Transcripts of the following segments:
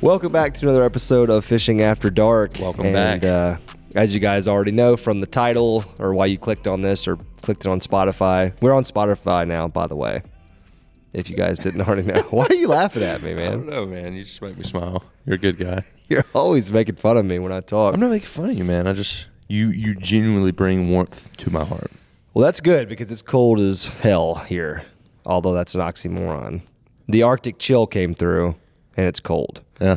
Welcome back to another episode of Fishing After Dark. Welcome and, back. Uh, as you guys already know from the title or why you clicked on this or clicked it on Spotify, we're on Spotify now, by the way. If you guys didn't already know, why are you laughing at me, I don't man? know, man. You just make me smile. You're a good guy. You're always making fun of me when I talk. I'm not making fun of you, man. I just you you genuinely bring warmth to my heart. Well, that's good because it's cold as hell here. Although that's an oxymoron. The Arctic chill came through, and it's cold. Yeah.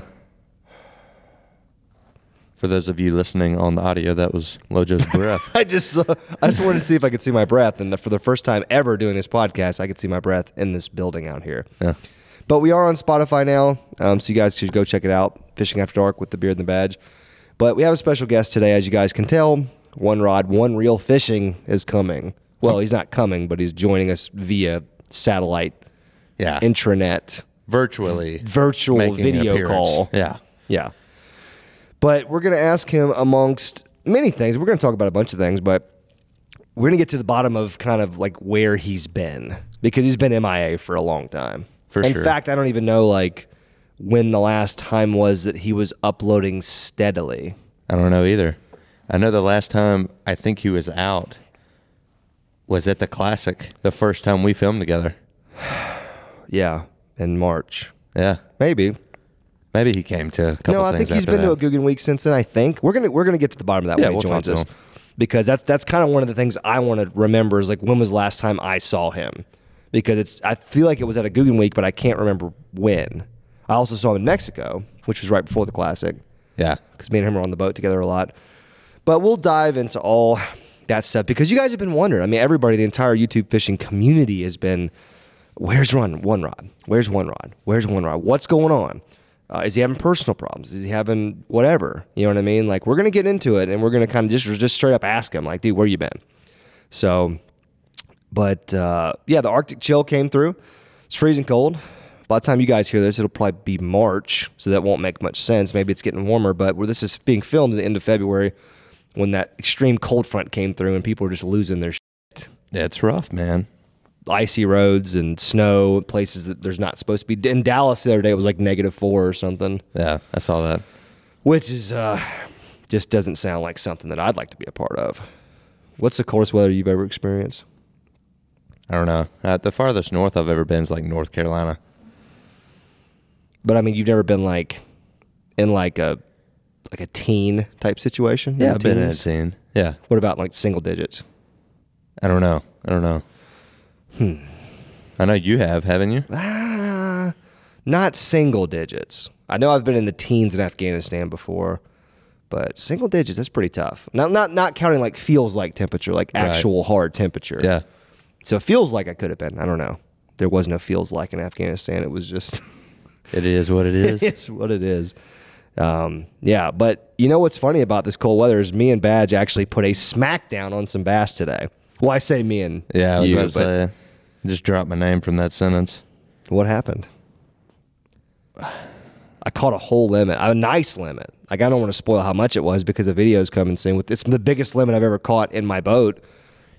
For those of you listening on the audio, that was Lojo's breath. I just uh, I just wanted to see if I could see my breath, and for the first time ever doing this podcast, I could see my breath in this building out here. Yeah. But we are on Spotify now, um, so you guys should go check it out. Fishing After Dark with the beard and the badge. But we have a special guest today, as you guys can tell. One rod, one reel fishing is coming. Well, he's not coming, but he's joining us via satellite, Yeah. intranet, virtually virtual video call. Yeah. Yeah. But we're going to ask him amongst many things. We're going to talk about a bunch of things, but we're going to get to the bottom of kind of like where he's been because he's been MIA for a long time. For In sure. fact, I don't even know like when the last time was that he was uploading steadily. I don't know either. I know the last time I think he was out was at the classic, the first time we filmed together. Yeah, in March. Yeah. Maybe. Maybe he came to a couple no, I think he's been that. to a Googan week since then. I think we're gonna we're gonna get to the bottom of that Yeah, when he we'll joins us, because that's that's kind of one of the things I want to remember is like when was the last time I saw him, because it's I feel like it was at a Googan week, but I can't remember when. I also saw him in Mexico, which was right before the classic, Yeah. because me and him were on the boat together a lot. But we'll dive into all that stuff because you guys have been wondering. I mean, everybody, the entire YouTube fishing community has been, where's Run One Rod? Where's One Rod? Where's One Rod? What's going on? Uh, is he having personal problems? Is he having whatever? You know what I mean? Like we're gonna get into it and we're gonna kind of just just straight up ask him, like, dude, where you been? So, but uh, yeah, the Arctic chill came through. It's freezing cold. By the time you guys hear this, it'll probably be March, so that won't make much sense. Maybe it's getting warmer, but where this is being filmed at the end of February, when that extreme cold front came through and people were just losing their shit. It's rough, man. Icy roads and snow, places that there's not supposed to be. In Dallas the other day, it was like negative four or something, Yeah, I saw that. which is uh, just doesn't sound like something that I'd like to be a part of. What's the coldest weather you've ever experienced? I don't know. Uh, the farthest north I've ever been is like North Carolina. But I mean, you've never been like in like a like a teen type situation. Yeah, I've been in a teen. Yeah. What about like single digits? I don't know. I don't know. Hmm. I know you have, haven't you? Ah, not single digits. I know I've been in the teens in Afghanistan before, but single digits that's pretty tough. Not not not counting like feels like temperature, like Right. actual hard temperature. Yeah. So it feels like I could have been. I don't know. There was no feels like in Afghanistan. It was just It is what it is. it's what it is. Um, yeah, but you know what's funny about this cold weather is me and Badge actually put a smackdown on some bass today. Well, I say me and yeah, I was you, about to but say. Just drop my name from that sentence. what happened? I caught a whole limit, a nice limit. Like I don't want to spoil how much it was because the video's coming soon. With it's the biggest limit I've ever caught in my boat,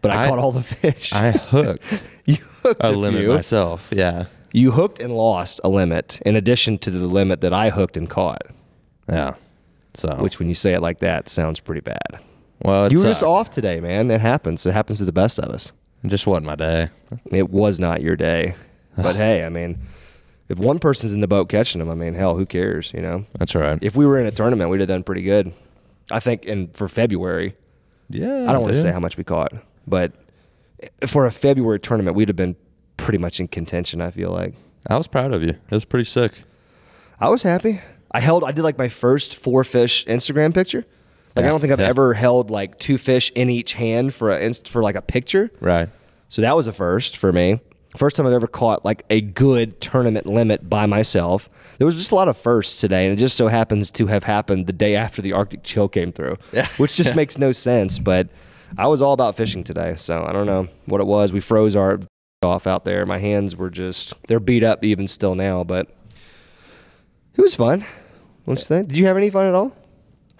but I, I- caught all the fish. I hooked you hooked a a limit few. myself. Yeah. You hooked and lost a limit in addition to the limit that I hooked and caught. Yeah. So, Which, when you say it like that, sounds pretty bad. well, You were just off today, man. It happens. It happens to the best of us. It just wasn't my day. It was not your day. But hey, I mean, if one person's in the boat catching them, I mean, hell, who cares, you know? That's right. If we were in a tournament, we'd have done pretty good. I think in for February, yeah. I don't want to say how much we caught, but for a February tournament, we'd have been pretty much in contention, I feel like. I was proud of you. It was pretty sick. I was happy. I held. I did like my first four fish Instagram picture. Like I don't think I've yeah. ever held like two fish in each hand for a for like a picture. Right. So that was a first for me. First time I've ever caught like a good tournament limit by myself. There was just a lot of firsts today, and it just so happens to have happened the day after the Arctic chill came through, Yeah. which just makes no sense. But I was all about fishing today, so I don't know what it was. We froze our off out there. My hands were just they're beat up even still now, but it was fun. What you think? Did you have any fun at all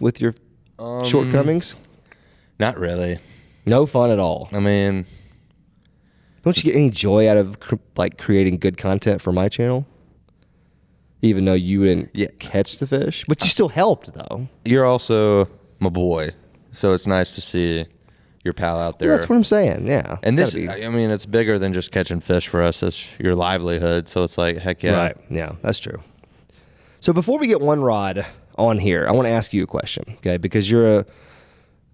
with your Um, shortcomings? Not really. No fun at all. I mean, Don't you get any joy out of cr- like creating good content for my channel? even though you didn't Yeah. catch the fish, but you still helped though. You're also my boy, so it's nice to see your pal out there. Well, that's what I'm saying. Yeah, and this, be- I mean, it's bigger than just catching fish for us. It's your livelihood. So it's like, heck yeah. Right. Yeah, that's true. So before we get one rod on here, I want to ask you a question, okay? Because you're a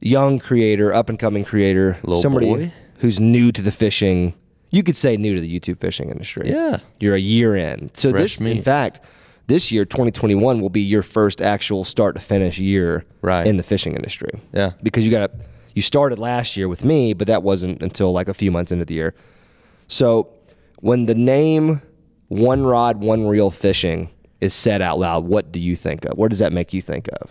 young creator, up and coming creator, Little somebody boy. who's new to the fishing. You could say new to the YouTube fishing industry. Yeah. You're a year in. So Fresh this, in fact, this year, 2021, will be your first actual start to finish year Right. in the fishing industry. Yeah. Because you got you started last year with me, but that wasn't until like a few months into the year. So when the name One Rod, One Reel Fishing is said out loud, what do you think of? What does that make you think of?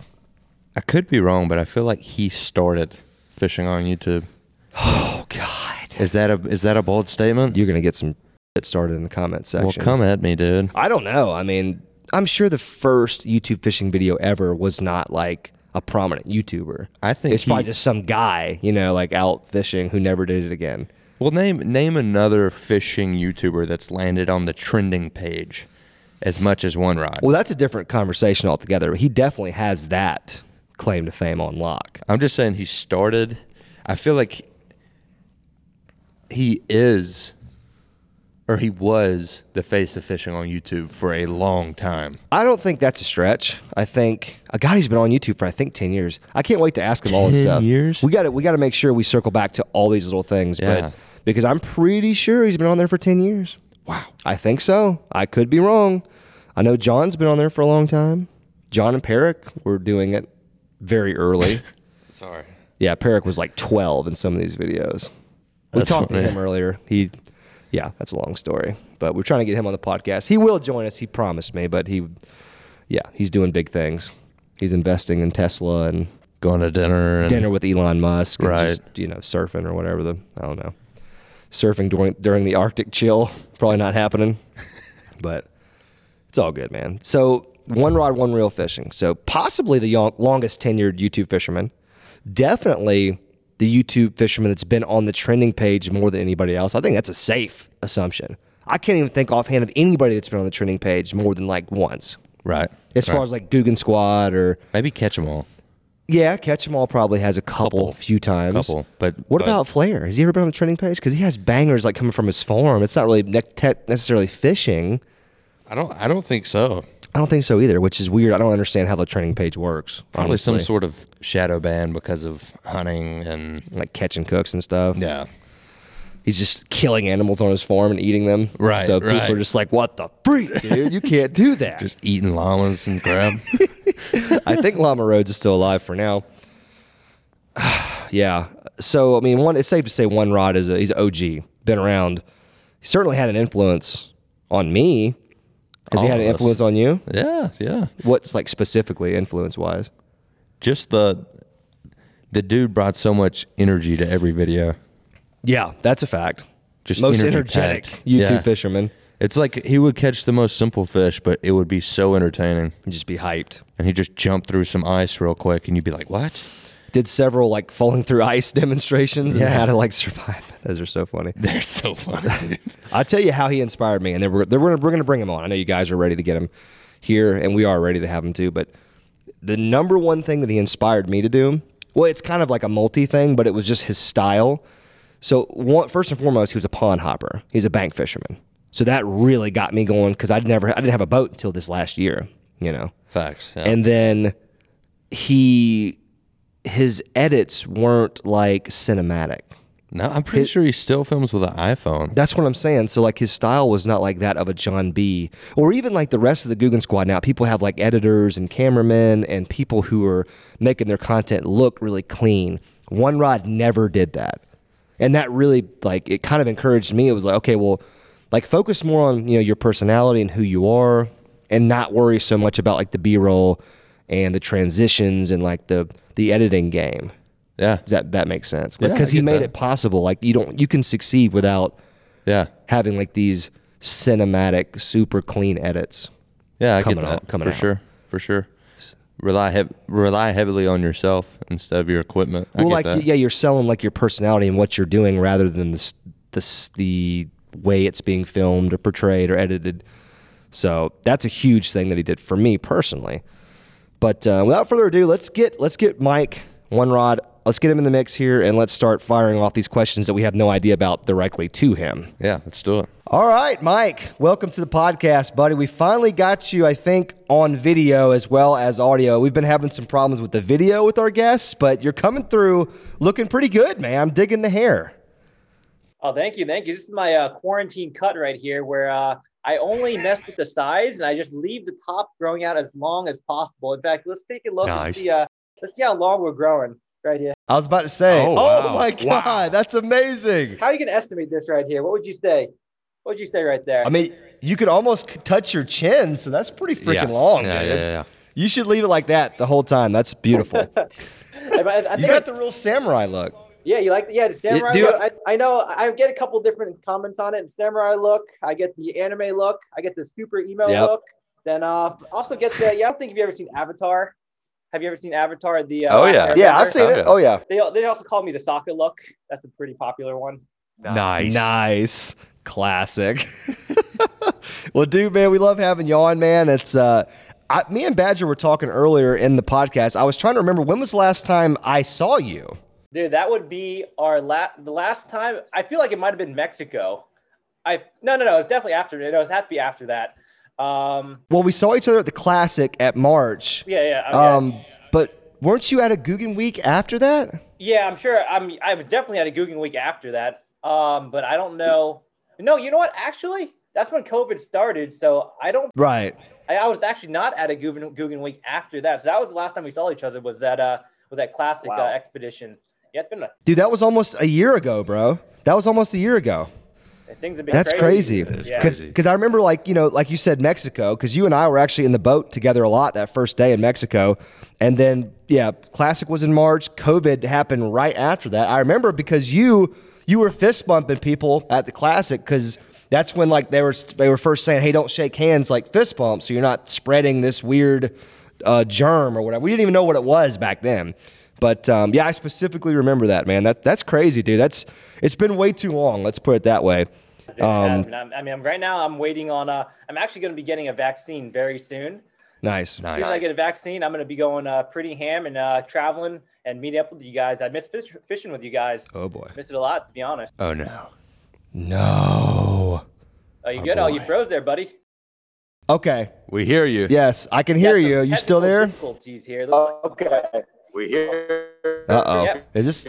I could be wrong, but I feel like he started fishing on YouTube. Oh God. Is that a is that a bold statement? You're gonna get some shit started in the comment section. well, come at me, dude. I don't know. I mean, I'm sure the first YouTube fishing video ever was not like a prominent YouTuber. I think it's probably just some guy, you know, like out fishing who never did it again. Well, name name another fishing YouTuber that's landed on the trending page as much as One Rod. Well, that's a different conversation altogether. He definitely has that claim to fame on lock. I'm just saying he started. I feel like he is, or he was the face of fishing on YouTube for a long time. I don't think that's a stretch. I think a guy who's been on YouTube for I think ten years. I can't wait to ask him all this stuff. years? We got to we got to make sure we circle back to all these little things. Yeah. But because I'm pretty sure he's been on there for ten years. Wow. I think so. I could be wrong. I know John's been on there for a long time. John and Perrick were doing it very early. Sorry. yeah, Perrick was like 12 in some of these videos. We That's talked to him earlier. He, yeah, that's a long story. But we're trying to get him on the podcast. He will join us. He promised me, but he, yeah, he's doing big things. He's investing in Tesla and Going to dinner and dinner with Elon Musk and Right. just, you know, surfing or whatever the, I don't know. Surfing during, during the Arctic chill, probably not happening. but it's all good, man. So one rod, one reel fishing. So possibly the young, longest tenured YouTube fisherman. Definitely the YouTube fisherman that's been on the trending page more than anybody else. I think that's a safe assumption. I can't even think offhand of anybody that's been on the trending page more than like once. right. As right. far as like Googan Squad or maybe catch them all. Yeah, Catch 'em All probably has a couple, Couple. few times. Couple, but what but- about Flair? Has he ever been on the trending page? Because he has bangers like coming from his farm. It's not really ne- te- necessarily fishing. I don't. I don't think so. I don't think so either, which is weird. I don't understand how the trending page works. Probably some sort of shadow ban because of hunting and like catching cooks and stuff. yeah. He's just killing animals on his farm and eating them. Right, So people right. are just like, "What the freak, dude? You can't do that." Just eating llamas and crab. I think Llama Rhodes is still alive for now. yeah. So I mean, one it's safe to say one rod is a he's an OG, been around. He certainly had an influence on me. Has he had an of us. influence on you? yeah, yeah. What's like specifically influence wise? Just the the dude brought so much energy to every video. Yeah, that's a fact. Just most energetic packed. YouTube Yeah. fisherman. It's like he would catch the most simple fish, but it would be so entertaining. He'd just be hyped. And he'd just jump through some ice real quick, and you'd be like, "What?" Did several like falling through ice demonstrations and Yeah. how to like survive. Those are so funny. They're so funny. I'll tell you how he inspired me, and then we're, then we're, we're going to bring him on. I know you guys are ready to get him here, and we are ready to have him too. But the number one thing that he inspired me to do, well, it's kind of like a multi thing, but it was just his style. So, one, first and foremost, he was a pond hopper. He's a bank fisherman. So that really got me going because I'd never, I didn't have a boat until this last year, you know. Facts. Yeah. And then he, his edits weren't like cinematic. no, I'm pretty sure he still films with an iPhone. That's what I'm saying. So like his style was not like that of a Jon B. Or even like the rest of the Googan squad now. People have like editors and cameramen and people who are making their content look really clean. One Rod never did that. And that really like it kind of encouraged me. It was like, okay, well, like focus more on, you know, your personality and who you are and not worry so much about like the B roll and the transitions and like the the editing game. Yeah. Does that that makes sense? Yeah, Because he made that. it possible. Like you don't you can succeed without Yeah. having like these cinematic, super clean edits. Yeah, I coming get that out- coming for out. sure, for sure. Rely hev- rely heavily on yourself instead of your equipment. I well, like that. yeah, you're selling like your personality and what you're doing rather than the the the way it's being filmed or portrayed or edited. So that's a huge thing that he did for me personally. But uh, without further ado, let's get let's get Mike One Rod. Let's get him in the mix here, and let's start firing off these questions that we have no idea about directly to him. Yeah, let's do it. All right, Mike, welcome to the podcast, buddy. We finally got you, I think, on video as well as audio. We've been having some problems with the video with our guests, but you're coming through looking pretty good, man. I'm digging the hair. Oh, thank you, thank you. This is my uh, quarantine cut right here, where uh, I only mess with the sides and I just leave the top growing out as long as possible. In fact, let's take a look Nice. and see. Uh, let's see how long we're growing right here. I was about to say, Oh, oh, wow. my God, Wow. that's amazing. How are you gonna estimate this right here? What would you say? What would you say right there? I mean, you could almost touch your chin, so that's pretty freaking Yes. long, Yeah, dude. yeah, yeah. You should leave it like that the whole time. That's beautiful. I, I, I you think got the real samurai look. Yeah, you like the yeah the samurai do- look. I, I know I get a couple different comments on it. The samurai look, I get the anime look, I get the super emo Yep. look. Then uh also get the yeah. I don't think you've ever seen Avatar. Have you ever seen Avatar? The uh, Oh, Last yeah. Yeah, I've seen Oh, it. yeah. Oh yeah. They they also call me the Sokka look. That's a pretty popular one. Nice. Nice. Classic. well, dude, man, we love having you on, man. It's uh I, me and Badger were talking earlier in the podcast. I was trying to remember when was the last time I saw you? Dude, that would be our last. The last time I feel like it might have been Mexico. I no no no. It's definitely after. it. No, it has to be after that. Um. Well, we saw each other at the classic at March. Yeah yeah. okay. Um, but weren't you at a Googan week after that? Yeah, I'm sure. I'm. I've definitely had a Googan week after that. Um, but I don't know. No, you know what? Actually, that's when COVID started. So I don't. Right. I, I was actually not at a Googan, Googan week after that. So that was the last time we saw each other. Was that uh was that classic uh, expedition? Yeah, it's been a, Dude, that was almost a year ago, bro. That was almost a year ago. Things have been. That's crazy. is Yeah. Because. I remember, like, you know, like you said, Mexico, because you and I were actually in the boat together a lot that first day in Mexico. And then, yeah, Classic was in March. COVID happened right after that. I remember because you you were fist bumping people at the Classic because that's when like they were they were first saying, hey, don't shake hands like fist bump, so you're not spreading this weird uh, germ or whatever. We didn't even know what it was back then. But um, yeah, I specifically remember that, man. That that's crazy, dude. That's it's been way too long. Let's put it that way. It Um, been. I'm- mean, right now I'm waiting on. Uh, I'm actually going to be getting a vaccine very soon. Nice. As soon as I get a vaccine, I'm going to be going uh, pretty ham and uh, traveling and meeting up with you guys. I miss fish, fishing with you guys. Oh boy. Miss it a lot, to be honest. Oh no. No. Are you Oh, good? Oh, you froze there, buddy. Okay. We hear you. Yes, I can hear Got some you. You still there? Difficulties here. Looks like- Okay. We hear. Uh oh. Yeah. Is this?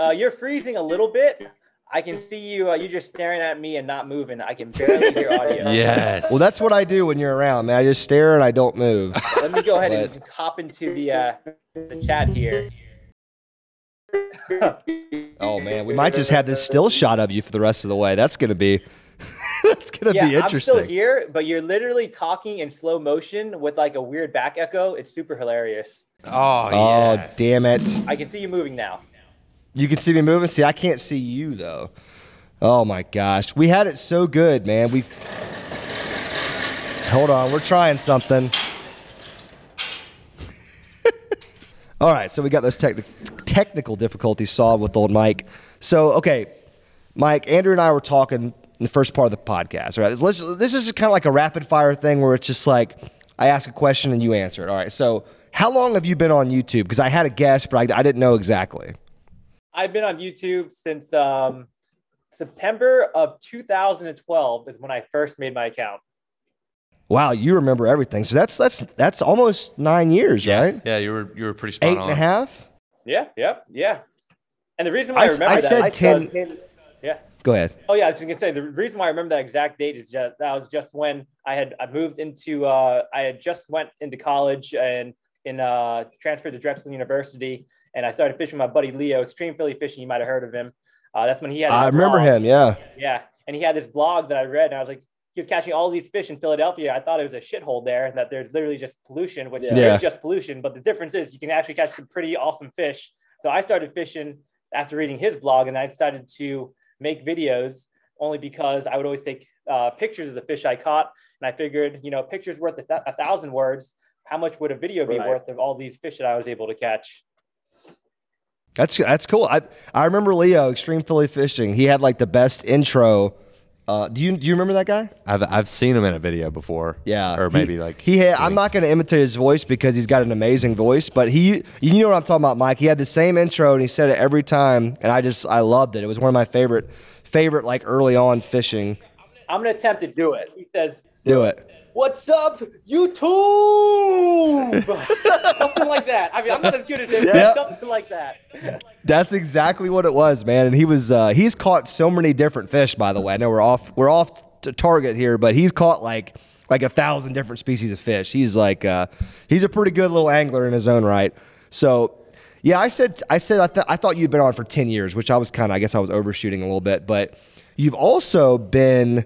Uh, you're freezing a little bit. I can see you. Uh, you're just staring at me and not moving. I can barely hear audio. Yes. Well, that's what I do when you're around, man. I just stare and I don't move. Let me go ahead But- and hop into the uh, the chat here. Oh man, we might just have this still shot of you for the rest of the way. That's gonna be. that's gonna yeah, be interesting. I'm still here, but you're literally talking in slow motion with like a weird back echo. It's super hilarious. Oh, Oh yes. damn it! I can see you moving now. You can see me moving. See, I can't see you though. Oh my gosh, we had it so good, man. We. Hold on, we're trying something. All right, so we got those techni- technical difficulties solved with old Mike. So, okay, Mike, Andrew and I were talking in the first part of the podcast. All right, let's, this is kind of like a rapid fire thing where it's just like I ask a question and you answer it. All right, so how long have you been on YouTube? Because I had a guess, but I, I didn't know exactly. I've been on YouTube since um, September of 2012 is when I first made my account. Wow, you remember everything. So that's that's that's almost nine years, Yeah. right? Yeah, you were you were pretty spot Eight on. and a half. Yeah, yeah, yeah. And the reason why I remember I that, said I 10 started- yeah. Go ahead. Oh yeah, I was just gonna say the reason why I remember that exact date is just that was just when I had I moved into uh, I had just went into college and in uh, transferred to Drexel University and I started fishing with my buddy Leo, Extreme Philly Fishing. You might have heard of him. Uh, that's when he had. I remember blog. him. Yeah. Yeah, and he had this blog that I read, and I was like, he was catching all these fish in Philadelphia. I thought it was a shithole there, and that there's literally just pollution, which Yeah. there's just pollution. But the difference is you can actually catch some pretty awesome fish. So I started fishing after reading his blog, and I decided to make videos only because I would always take uh, pictures of the fish I caught, and I figured, you know, pictures worth a, th- a thousand words. How much would a video be Right. worth of all these fish that I was able to catch? That's that's cool. I I remember Leo, Extreme Philly Fishing. He had like the best intro Uh, do you do you remember that guy? I've I've seen him in a video before. Yeah, or he- maybe like he had. I'm not going to imitate his voice because he's got an amazing voice. But he, you know what I'm talking about, Mike. He had the same intro and he said it every time, and I just I loved it. It was one of my favorite favorite like early on fishing. I'm gonna attempt to do it. He says, Do it. "What's up, YouTube?" something like that. I mean, I'm not as good as him, Yeah. something like that. That's exactly what it was, man. And he was uh, he's caught so many different fish. By the way, I know we're off we're off to target here, but he's caught like like a thousand different species of fish. He's like uh, he's a pretty good little angler in his own right. So yeah, I said I said I, th- I thought you'd been on for ten years, which I was kind of I guess I was overshooting a little bit, but you've also been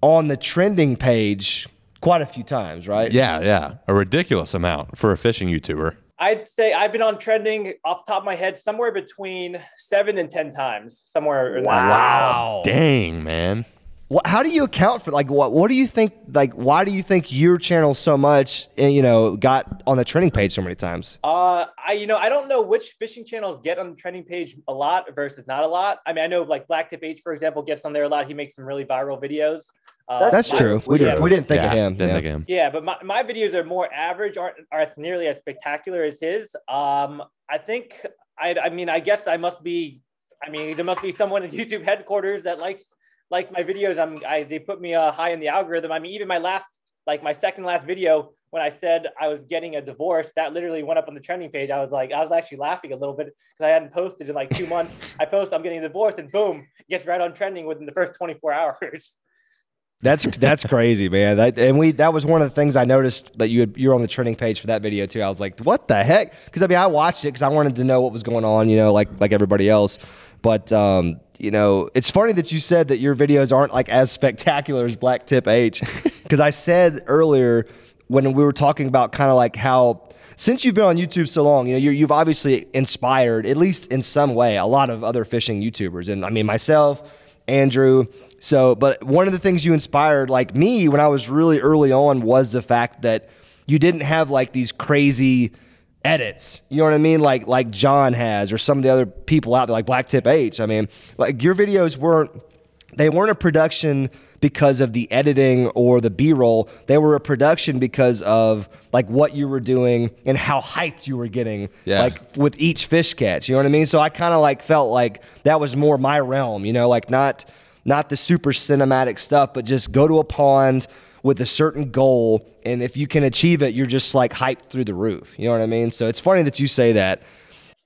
on the trending page quite a few times, right? Yeah, yeah, a ridiculous amount for a fishing YouTuber. I'd say I've been on trending off the top of my head somewhere between seven and ten times, somewhere. in that. Wow. Dang, man. What, how do you account for like what? What do you think? Like, why do you think your channel so much? And you know, got on the trending page so many times. Uh, I you know I don't know which fishing channels get on the trending page a lot versus not a lot. I mean, I know like Blacktip H, for example, gets on there a lot. He makes some really viral videos. Uh, That's my- true. We yeah, didn't. We didn't think yeah, of him. Didn't yeah. think of him. Yeah, but my, my videos are more average, aren't aren't nearly as spectacular as his. Um, I think I I mean I guess I must be. I mean, there must be someone at YouTube headquarters that likes likes my videos. I'm I they put me uh, high in the algorithm. I mean, even my last like my second last video when I said I was getting a divorce, that literally went up on the trending page. I was like, I was actually laughing a little bit because I hadn't posted in like two months. I post I'm getting a divorce, and boom, it gets right on trending within the first 24 hours. That's that's crazy, man. That, and we that was one of the things I noticed that you had, you were on the trending page for that video too. I was like, what the heck? Because I mean, I watched it because I wanted to know what was going on. You know, like like everybody else. But um, you know, it's funny that you said that your videos aren't like as spectacular as Black Tip H. Because I said earlier when we were talking about kind of like how since you've been on YouTube so long, you know, you're, you've obviously inspired, at least in some way, a lot of other fishing YouTubers. And I mean, myself, Andrew. So, but one of the things you inspired, like me, when I was really early on, was the fact that you didn't have like these crazy edits. You know what I mean? Like like John has, or some of the other people out there, like Black Tip H. I mean, like your videos weren't they weren't a production because of the editing or the b-roll they were a production because of like what you were doing and how hyped you were getting Yeah. like with each fish catch you know what i mean so i kind of like felt like that was more my realm you know like not not the super cinematic stuff but just go to a pond with a certain goal and if you can achieve it you're just like hyped through the roof you know what i mean so it's funny that you say that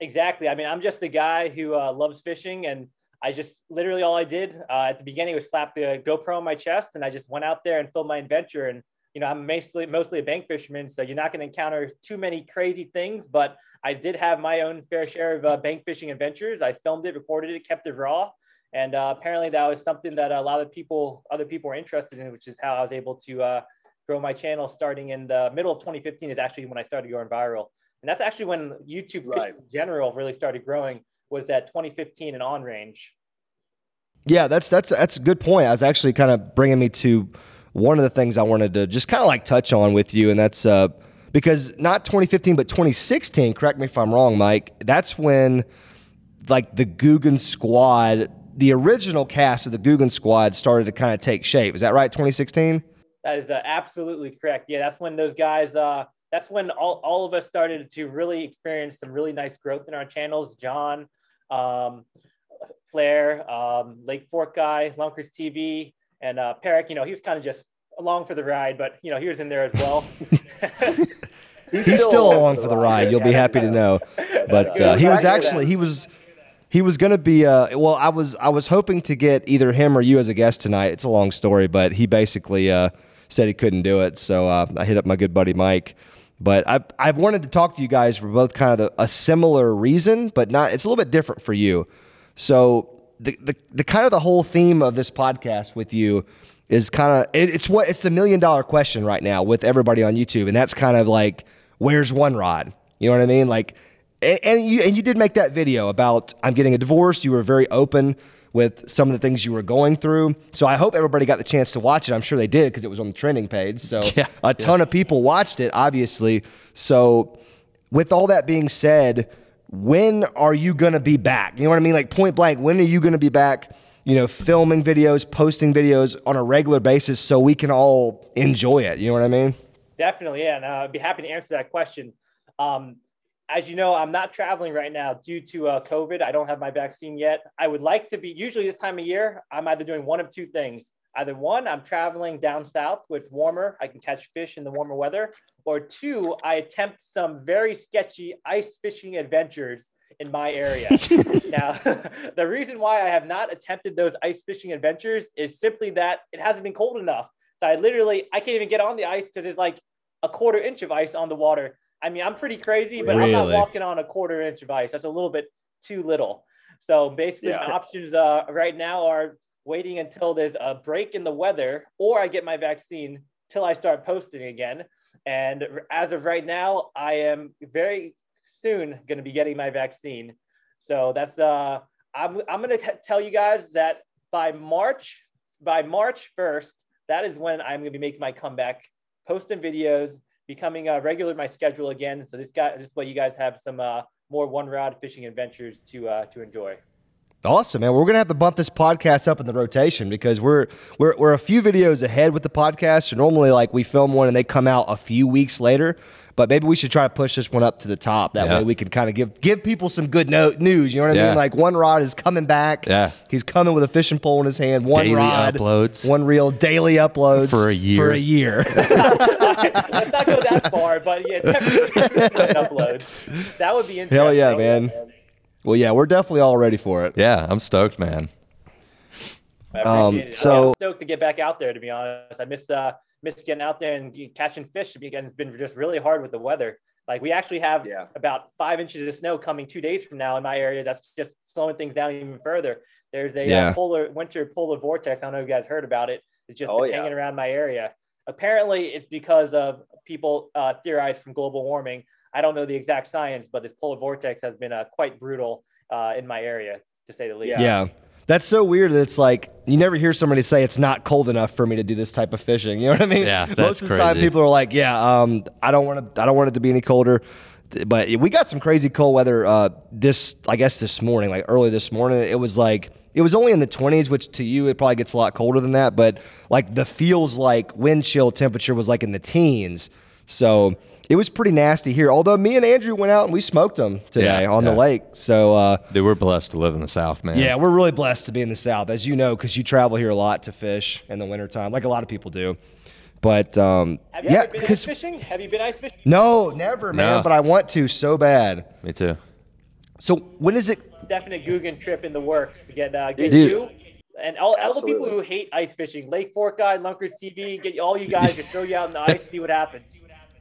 Exactly. I mean, I'm just a guy who uh, loves fishing, and I just literally all I did uh, at the beginning was slap the GoPro on my chest, and I just went out there and filmed my adventure. And you know, I'm mostly mostly a bank fisherman, so you're not going to encounter too many crazy things. But I did have my own fair share of uh, bank fishing adventures. I filmed it, recorded it, kept it raw, and uh, apparently that was something that a lot of people, other people, were interested in, which is how I was able to uh, grow my channel. Starting in the middle of 2015 is actually when I started going viral. And that's actually when YouTube Right. in general really started growing was that 2015 and on range. Yeah, that's that's that's a good point. I was actually kind of bringing me to one of the things I wanted to just kind of like touch on with you, and that's uh, because not 2015 but 2016. Correct me if I'm wrong, Mike. That's when like the Googan Squad, the original cast of the Googan Squad, started to kind of take shape. Is that right? 2016. That is uh, absolutely correct. Yeah, that's when those guys. Uh, that's when all, all of us started to really experience some really nice growth in our channels. John, um, Flair, um, Lake Fork guy, Lunkers TV, and uh, Perrick. You know, he was kind of just along for the ride, but you know, he was in there as well. He's still along for the ride. You'll be happy to know. But uh, he was actually he was he was going to be uh well I was I was hoping to get either him or you as a guest tonight. It's a long story, but he basically uh said he couldn't do it. So uh, I hit up my good buddy Mike. But I've, I've wanted to talk to you guys for both kind of the, a similar reason, but not, it's a little bit different for you. So the, the, the kind of the whole theme of this podcast with you is kind of, it, it's what, it's the million dollar question right now with everybody on YouTube. And that's kind of like, where's one rod? You know what I mean? Like, and, and you, and you did make that video about, I'm getting a divorce. You were very open with some of the things you were going through. So I hope everybody got the chance to watch it. I'm sure they did because it was on the trending page. So Yeah, a ton of people watched it, obviously. So with all that being said, when are you going to be back? You know what I mean? Like point blank, when are you going to be back? you know, filming videos, posting videos on a regular basis so we can all enjoy it. You know what I mean? Definitely, yeah. And uh, I'd be happy to answer that question. Um, as you know, I'm not traveling right now due to uh, COVID. I don't have my vaccine yet. I would like to be, usually this time of year, I'm either doing one of two things. Either one, I'm traveling down south where it's warmer, I can catch fish in the warmer weather, or two, I attempt some very sketchy ice fishing adventures in my area. now, the reason why I have not attempted those ice fishing adventures is simply that it hasn't been cold enough. So I literally, I can't even get on the ice because there's like a quarter inch of ice on the water. I mean, I'm pretty crazy, but I'm not walking on a quarter inch of ice. That's a little bit too little. So basically, Yeah. my options uh, right now are waiting until there's a break in the weather, or I get my vaccine till I start posting again. And as of right now, I am very soon going to be getting my vaccine. So that's uh, I'm I'm going to tell you guys that by March by March 1st, that is when I'm going to be making my comeback, posting videos, becoming uh, regular in my schedule again. So this guy, this way you guys have some uh, more one rod fishing adventures to uh, to enjoy. Awesome, man. We're gonna have to bump this podcast up in the rotation because we're we're we're a few videos ahead with the podcast. So normally, like we film one and they come out a few weeks later. But maybe we should try to push this one up to the top. That Yeah. way we can kind of give give people some good no- news. You know what I Yeah. mean? Like one rod is coming back. Yeah. he's coming with a fishing pole in his hand. One Daily rod, uploads. one reel, daily uploads For a year. For a year. Let's not go that far, but yeah, definitely uploads. That would be interesting. Hell yeah, man. Well, yeah, we're definitely all ready for it. Yeah, I'm stoked, man. Um, appreciate it. so- I'm stoked to get back out there. To be honest, I miss uh miss getting out there and catching fish. Again, it's been just really hard with the weather. Like we actually have Yeah. about five inches of snow coming two days from now in my area. That's just slowing things down even further. There's a Yeah. uh, polar winter polar vortex. I don't know if you guys heard about it. It's just Oh, been yeah. hanging around my area. Apparently, it's because of people uh, theorized from global warming. I don't know the exact science, but this polar vortex has been uh, quite brutal uh, in my area, to say the least. Yeah. That's so weird that it's like you never hear somebody say it's not cold enough for me to do this type of fishing. You know what I mean? Yeah, that's Most of the time people are like, "Yeah, um, I don't want to I don't want it to be any colder." But we got some crazy cold weather uh, this I guess this morning, like early this morning. It was like it was only in the 20s, which to you it probably gets a lot colder than that, but like the feels like wind chill temperature was like in the teens. So it was pretty nasty here. Although me and Andrew went out and we smoked them today Yeah, on the lake. So uh, Dude, we're blessed to live in the South, man. yeah, we're really blessed to be in the South, as you know, because you travel here a lot to fish in the wintertime, like a lot of people do. But um, Have you yeah, ever been ice because fishing? Have you been ice fishing? no, never, man. No. But I want to so bad. Me too. So when is it? Definite Googan trip in the works to get uh, get Dude. you and all, all the people who hate ice fishing, Lake Fork guy, Lunkers TV, get all you guys to throw you out in the ice, see what happens.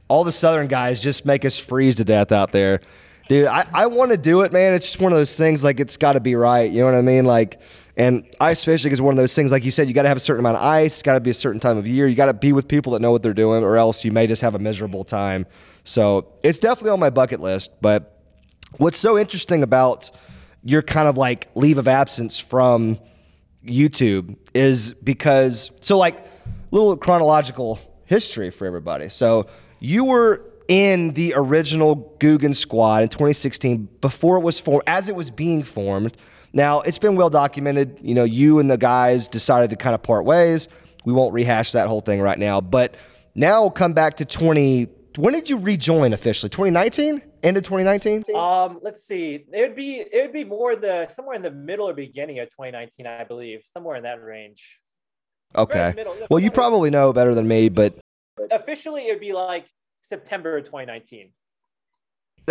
All the Southern guys just make us freeze to death out there, dude. I, I want to do it, man. It's just one of those things. Like it's got to be right. You know what I mean? Like, and ice fishing is one of those things. Like you said, you got to have a certain amount of ice. It's got to be a certain time of year. You got to be with people that know what they're doing, or else you may just have a miserable time. So it's definitely on my bucket list. But what's so interesting about your kind of like leave of absence from YouTube is because so like little chronological history for everybody. So you were in the original Googan squad in 2016 before it was formed, as it was being formed. Now it's been well documented. You know, you and the guys decided to kind of part ways. We won't rehash that whole thing right now, but now we'll come back to 20. When did you rejoin officially? 2019? End of 2019? Um, let's see. It would be it would be more the somewhere in the middle or beginning of 2019, I believe, somewhere in that range. Okay. middle. Well, you probably know better than me, but Officially, it would be like September of 2019.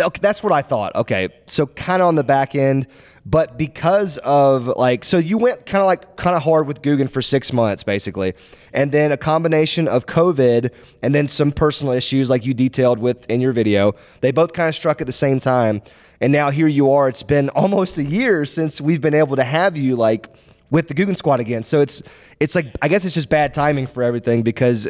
Okay, that's what I thought. Okay, so kind of on the back end, but because of like, so you went kind of like kind of hard with Googan for six months, basically, and then a combination of COVID and then some personal issues, like you detailed with in your video. They both kind of struck at the same time, and now here you are. It's been almost a year since we've been able to have you like with the Googan squad again. So it's it's like I guess it's just bad timing for everything because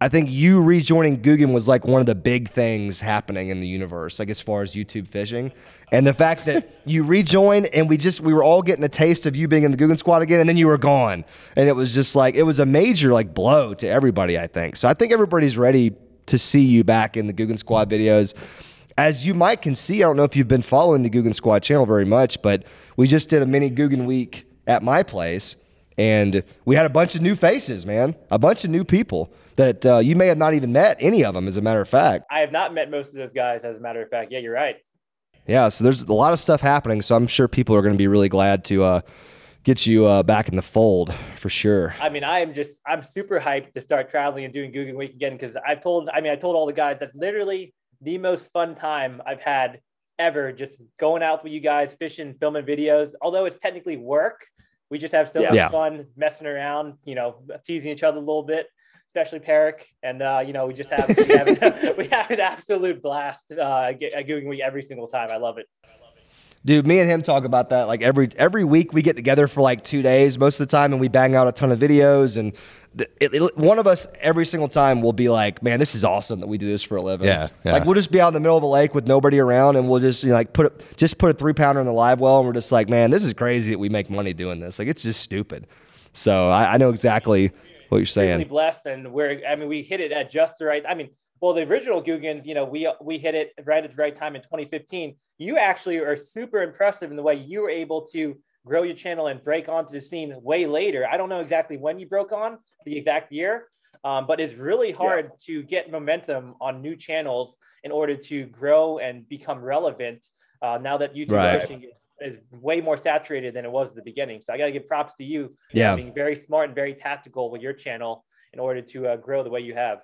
I think you rejoining Googan was like one of the big things happening in the universe, like as far as YouTube fishing. And the fact that you rejoined and we just we were all getting a taste of you being in the Googan squad again, and then you were gone. And it was just like it was a major like blow to everybody, I think. So I think everybody's ready to see you back in the Googan squad videos. As you might can see, I don't know if you've been following the Googan Squad channel very much, but we just did a mini Googan week at my place and we had a bunch of new faces, man, a bunch of new people that uh, you may have not even met any of them, as a matter of fact. I have not met most of those guys, as a matter of fact. Yeah, you're right. Yeah, so there's a lot of stuff happening. So I'm sure people are going to be really glad to uh, get you uh, back in the fold for sure. I mean, I am just I'm super hyped to start traveling and doing Googan Week again because I've told I mean I told all the guys that's literally the most fun time I've had ever. Just going out with you guys, fishing, filming videos. Although it's technically work, we just have so Yeah. much fun messing around. You know, teasing each other a little bit. Especially Perrick, and uh, you know we just have we have, we have an absolute blast uh, at at Googan Week every single time. I love it. Dude, me and him talk about that like every every week. We get together for like two days most of the time, and we bang out a ton of videos. And th- it, it- one of us every single time will be like, "Man, this is awesome that we do this for a living." Yeah, yeah. Like we'll just be out in the middle of a lake with nobody around, and we'll just you know, like put a, just put a three pounder in the live well, and we're just like, "Man, this is crazy that we make money doing this. Like it's just stupid." So I, I know exactly what you're saying. blessed and we're I mean we hit it at just the right I mean well the original Googan you know we we hit it right at the right time in 2015 you actually are super impressive in the way you were able to grow your channel and break onto the scene way later I don't know exactly when you broke on the exact year um, but it's really hard to get momentum on new channels in order to grow and become relevant uh, now that YouTube Right. is, is way more saturated than it was at the beginning. So I got to give props to you Yeah. being very smart and very tactical with your channel in order to uh, grow the way you have.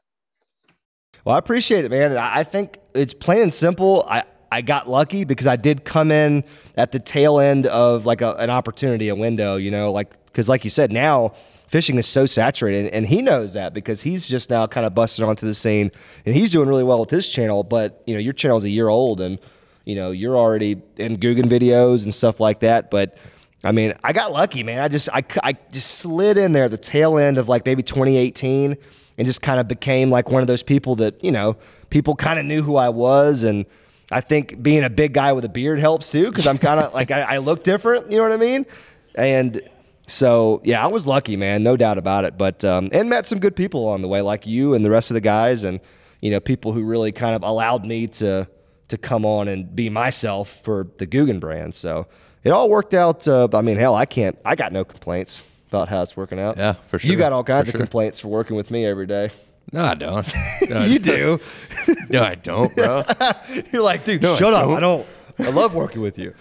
Well, I appreciate it, man. And I I think it's plain and simple. I, I got lucky because I did come in at the tail end of like a, an opportunity, a window, you know, like, because like you said, now fishing is so saturated and he knows that because he's just now kind of busted onto the scene and he's doing really well with his channel. But, you know, your channel's a year old and, you know, you're already in Googan videos and stuff like that. But, I mean, I got lucky, man. I just I, I just slid in there at the tail end of like maybe 2018 and just kind of became like one of those people that, you know, people kind of knew who I was and I think being a big guy with a beard helps too cuz I'm kind of like I, I look different, you know what I mean? And so, yeah, I was lucky, man, no doubt about it. But um and met some good people along the way like you and the rest of the guys and you know, people who really kind of allowed me to to come on and be myself for the Googan brand. So it all worked out. Uh, I mean, hell, I can't. I got no complaints about how it's working out. Yeah, for sure. You got all kinds for of sure. complaints for working with me every day. No, I don't. No, I you don't. do. No, I don't, bro. You're like, dude, No, I shut up. don't. I don't. I love working with you.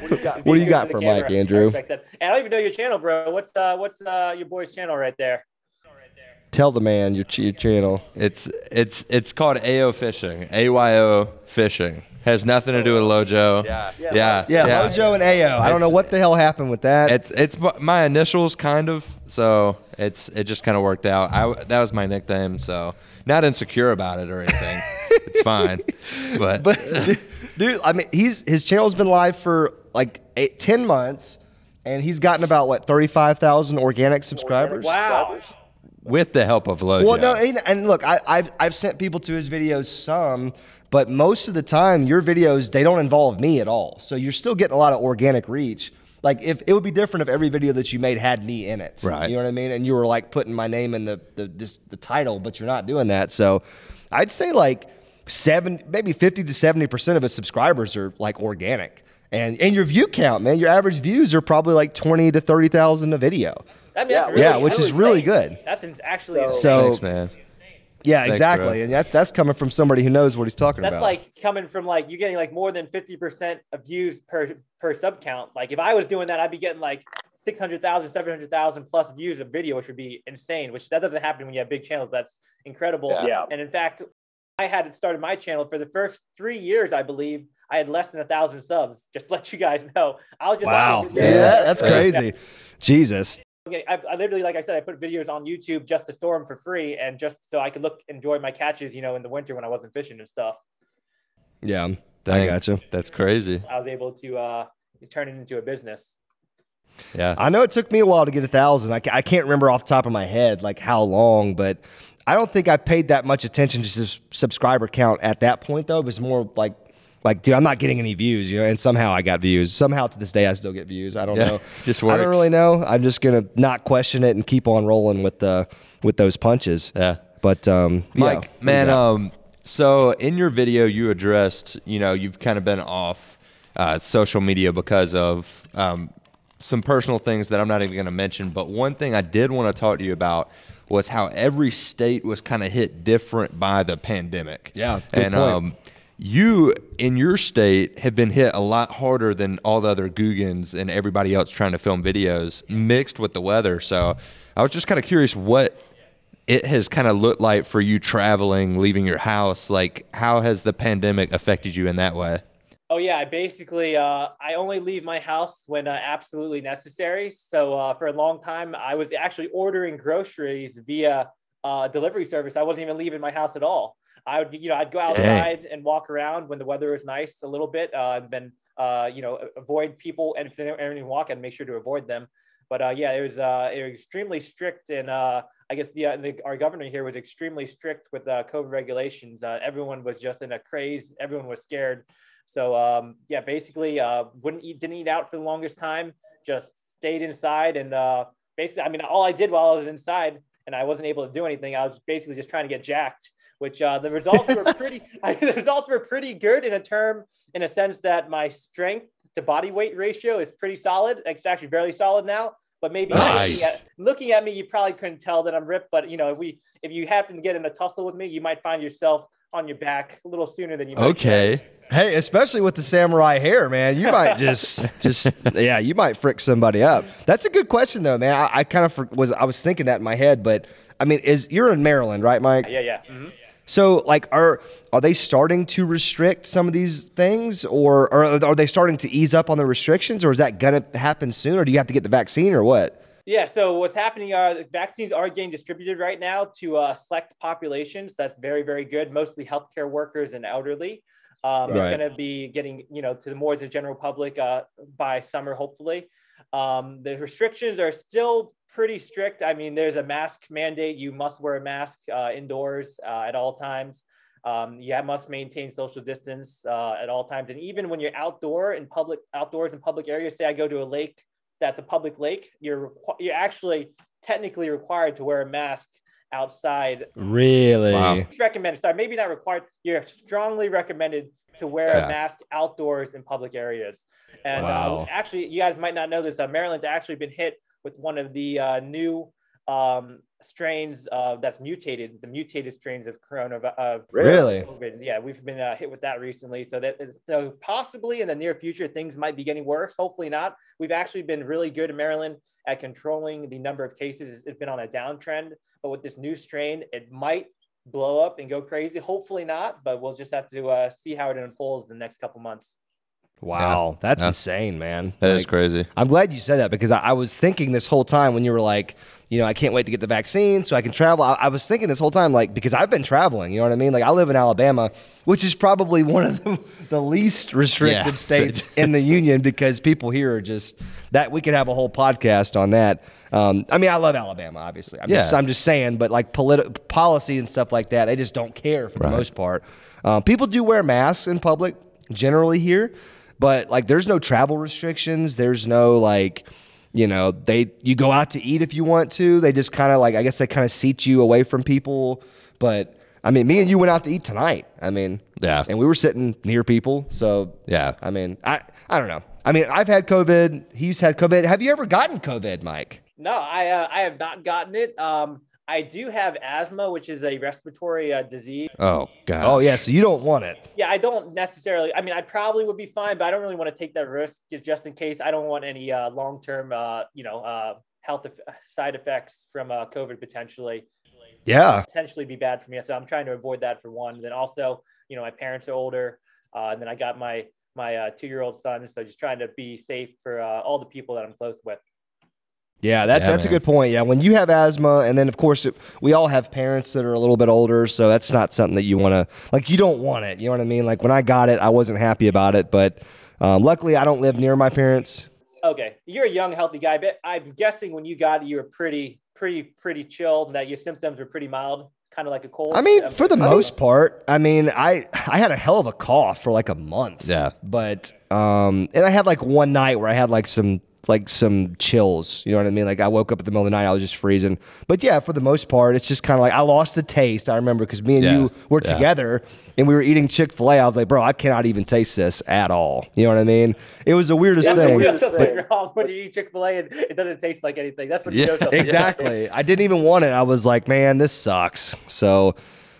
What do you got, What do you got for the Mike. Andrew? I. And I don't even know your channel, bro. What's uh what's uh your boy's channel right there? Tell the man your, ch- your channel. It's it's it's called AO Fishing. A Y O Fishing. Has nothing to do with Lojo. Yeah. Yeah. Yeah, yeah lojo and Ao. I don't know what the hell happened with that. It's it's my initials kind of, so it's it just kind of worked out. I that was my nickname, so not insecure about it or anything. it's fine, but, but dude, I mean, he's his channel's been live for like eight, 10 months, and he's gotten about what thirty five thousand organic subscribers. Wow. With the help of Lojo. Well, no, and, and look, I, I've I've sent people to his videos some, but most of the time, your videos they don't involve me at all. So you're still getting a lot of organic reach. Like if it would be different if every video that you made had me in it, Right. You know what I mean? And you were like putting my name in the the this, the title, but you're not doing that. So I'd say like seven, maybe fifty to seventy percent of his subscribers are like organic. And and your view count, man, your average views are probably like twenty to thirty thousand a video. I mean, that's really, Yeah, which that is was really great. good. That's actually insane. So thanks, man. yeah, Thanks, exactly, bro. and that's that's coming from somebody who knows what he's talking that's about. That's like coming from like you getting like more than 50% of views per per sub count. Like if I was doing that, I'd be getting like 600,000, 700,000 plus views of video, which would be insane, which that doesn't happen when you have big channels. That's incredible. Yeah. And in fact, I had it started my channel for the first three years, I believe. I had less than a thousand subs. Just to let you guys know. I was just wow, yeah, that's crazy. Jesus, I, I literally, like I said, I put videos on YouTube just to store them for free and just so I could look enjoy my catches, you know, in the winter when I wasn't fishing and stuff. yeah, I Dang, gotcha. That's crazy. I was able to uh, turn it into a business. Yeah. I know it took me a while to get a thousand. I, I can't remember off the top of my head like how long, but I don't think I paid that much attention to s- subscriber count at that point though. It was more like like dude, I'm not getting any views, you know, and somehow I got views. Somehow to this day I still get views. I don't Yeah, know. just works. I don't really know. I'm just gonna not question it and keep on rolling with the with those punches. Yeah. But um, Mike, you man, um, so in your video, you addressed, you know, you've kind of been off uh, social media because of um, some personal things that I'm not even going to mention. But one thing I did want to talk to you about was how every state was kind of hit different by the pandemic. Yeah, good and point. um, you in your state have been hit a lot harder than all the other Googans and everybody else trying to film videos, mixed with the weather. So I was just kind of curious what it has kind of looked like for you traveling, leaving your house. Like, how has the pandemic affected you in that way? Oh yeah, I basically uh, I only leave my house when uh, absolutely necessary. So uh, for a long time, I was actually ordering groceries via uh, delivery service. I wasn't even leaving my house at all. I would, you know, I'd go outside and walk around when the weather was nice a little bit, uh, and then uh, you know avoid people and if they're anyone walk and make sure to avoid them. But uh, yeah, it was uh, it was extremely strict, and uh, I guess the, uh, the our governor here was extremely strict with uh, COVID regulations. Uh, everyone was just in a craze. Everyone was scared. So um, yeah, basically, uh, wouldn't eat, didn't eat out for the longest time. Just stayed inside, and uh, basically, I mean, all I did while I was inside, and I wasn't able to do anything. I was basically just trying to get jacked. Which uh, the results were pretty. the results were pretty good in a term, in a sense that my strength to body weight ratio is pretty solid. It's actually very solid now. But maybe Nice. looking, at, looking at me, you probably couldn't tell that I'm ripped. But you know, if we if you happen to get in a tussle with me, you might find yourself on your back a little sooner than you. might Okay. Hey, especially with the samurai hair, man, you might just, just, yeah, you might frick somebody up. That's a good question, though, man. I, I kind of was, I was thinking that in my head, but I mean, is you're in Maryland, right, Mike? Yeah, yeah. mhm. So, like, are are they starting to restrict some of these things, or, or are they starting to ease up on the restrictions, or is that gonna happen soon, or do you have to get the vaccine, or what? Yeah, so what's happening are the vaccines are getting distributed right now to uh, select populations. That's very, very good, mostly healthcare workers and elderly. Um, Right. It's going to be getting, you know, to the more to the general public uh, by summer, hopefully. Um, the restrictions are still pretty strict. I mean, there's a mask mandate. You must wear a mask uh, indoors uh, at all times. Um, you must maintain social distance uh, at all times. And even when you're outdoor in public, outdoors in public areas, say I go to a lake that's a public lake, you're requ- you're actually technically required to wear a mask outside. Really? Wow. It's recommended. Sorry, maybe not required. You're strongly recommended to wear Yeah. a mask outdoors in public areas. And Wow. uh, actually, you guys might not know this. Uh, Maryland's actually been hit with one of the uh, new um, strains uh, that's mutated, the mutated strains of corona. Uh, Really? COVID. Yeah, we've been uh, hit with that recently. So that so possibly in the near future things might be getting worse. Hopefully not. We've actually been really good in Maryland at controlling the number of cases. It's been on a downtrend, but with this new strain, it might blow up and go crazy. Hopefully not, but we'll just have to uh, see how it unfolds in the next couple months. Wow, that's Yeah. insane, man. That is Like, crazy. I'm glad you said that because I, I was thinking this whole time when you were like, you know, I can't wait to get the vaccine so I can travel. I, I was thinking this whole time, like, because I've been traveling, you know what I mean? Like, I live in Alabama, which is probably one of the, the least restricted Yeah. states in the union because people here are just that we could have a whole podcast on that. Um, I mean, I love Alabama, obviously. I'm, just, Yeah. I'm just saying, but like politi- policy and stuff like that, they just don't care for the most part. Um, people do wear masks in public generally here, but like there's no travel restrictions. There's no like, you know, they you go out to eat if you want to. They just kind of like I guess they kind of seat you away from people. But I mean, me and you went out to eat tonight. I mean, Yeah. and we were sitting near people. So Yeah. I mean, I I don't know. I mean, I've had COVID. He's had COVID. Have you ever gotten COVID, Mike? No, I uh, I have not gotten it. Um, I do have asthma, which is a respiratory uh, disease. Oh god. Oh yeah, so you don't want it. Yeah, I don't necessarily. I mean, I probably would be fine, but I don't really want to take that risk just, just in case. I don't want any uh, long-term, uh, you know, uh, health eff- side effects from uh, COVID potentially. Yeah. Potentially be bad for me. So I'm trying to avoid that for one. Then also, you know, my parents are older, uh, and then I got my my uh, two-year-old son. So just trying to be safe for uh, all the people that I'm close with. Yeah, that, Yeah, that's a good point. Yeah, when you have asthma, and then of course it, we all have parents that are a little bit older, so that's not something that you want to like. You don't want it. You know what I mean? Like when I got it, I wasn't happy about it, but um, luckily I don't live near my parents. Okay, you're a young, healthy guy, but I'm guessing when you got it, you were pretty, pretty, pretty chill. and That your symptoms were pretty mild, kind of like a cold. I mean, for the most part, I mean, I I had a hell of a cough for like a month. Yeah. but um, and I had like one night where I had like some like some chills. You know what I mean? Like I woke up in the middle of the night, I was just freezing. But yeah, for the most part, it's just kind of like I lost the taste. I remember because me and Yeah. you were Yeah. together and we were eating Chick Fil A. I was like, bro, I cannot even taste this at all. You know what I mean? It was the weirdest That's the thing. weirdest But- thing wrong when you eat Chick Fil A and it doesn't taste like anything. That's when you Yeah, know exactly. I didn't even want it. I was like, man, this sucks. So,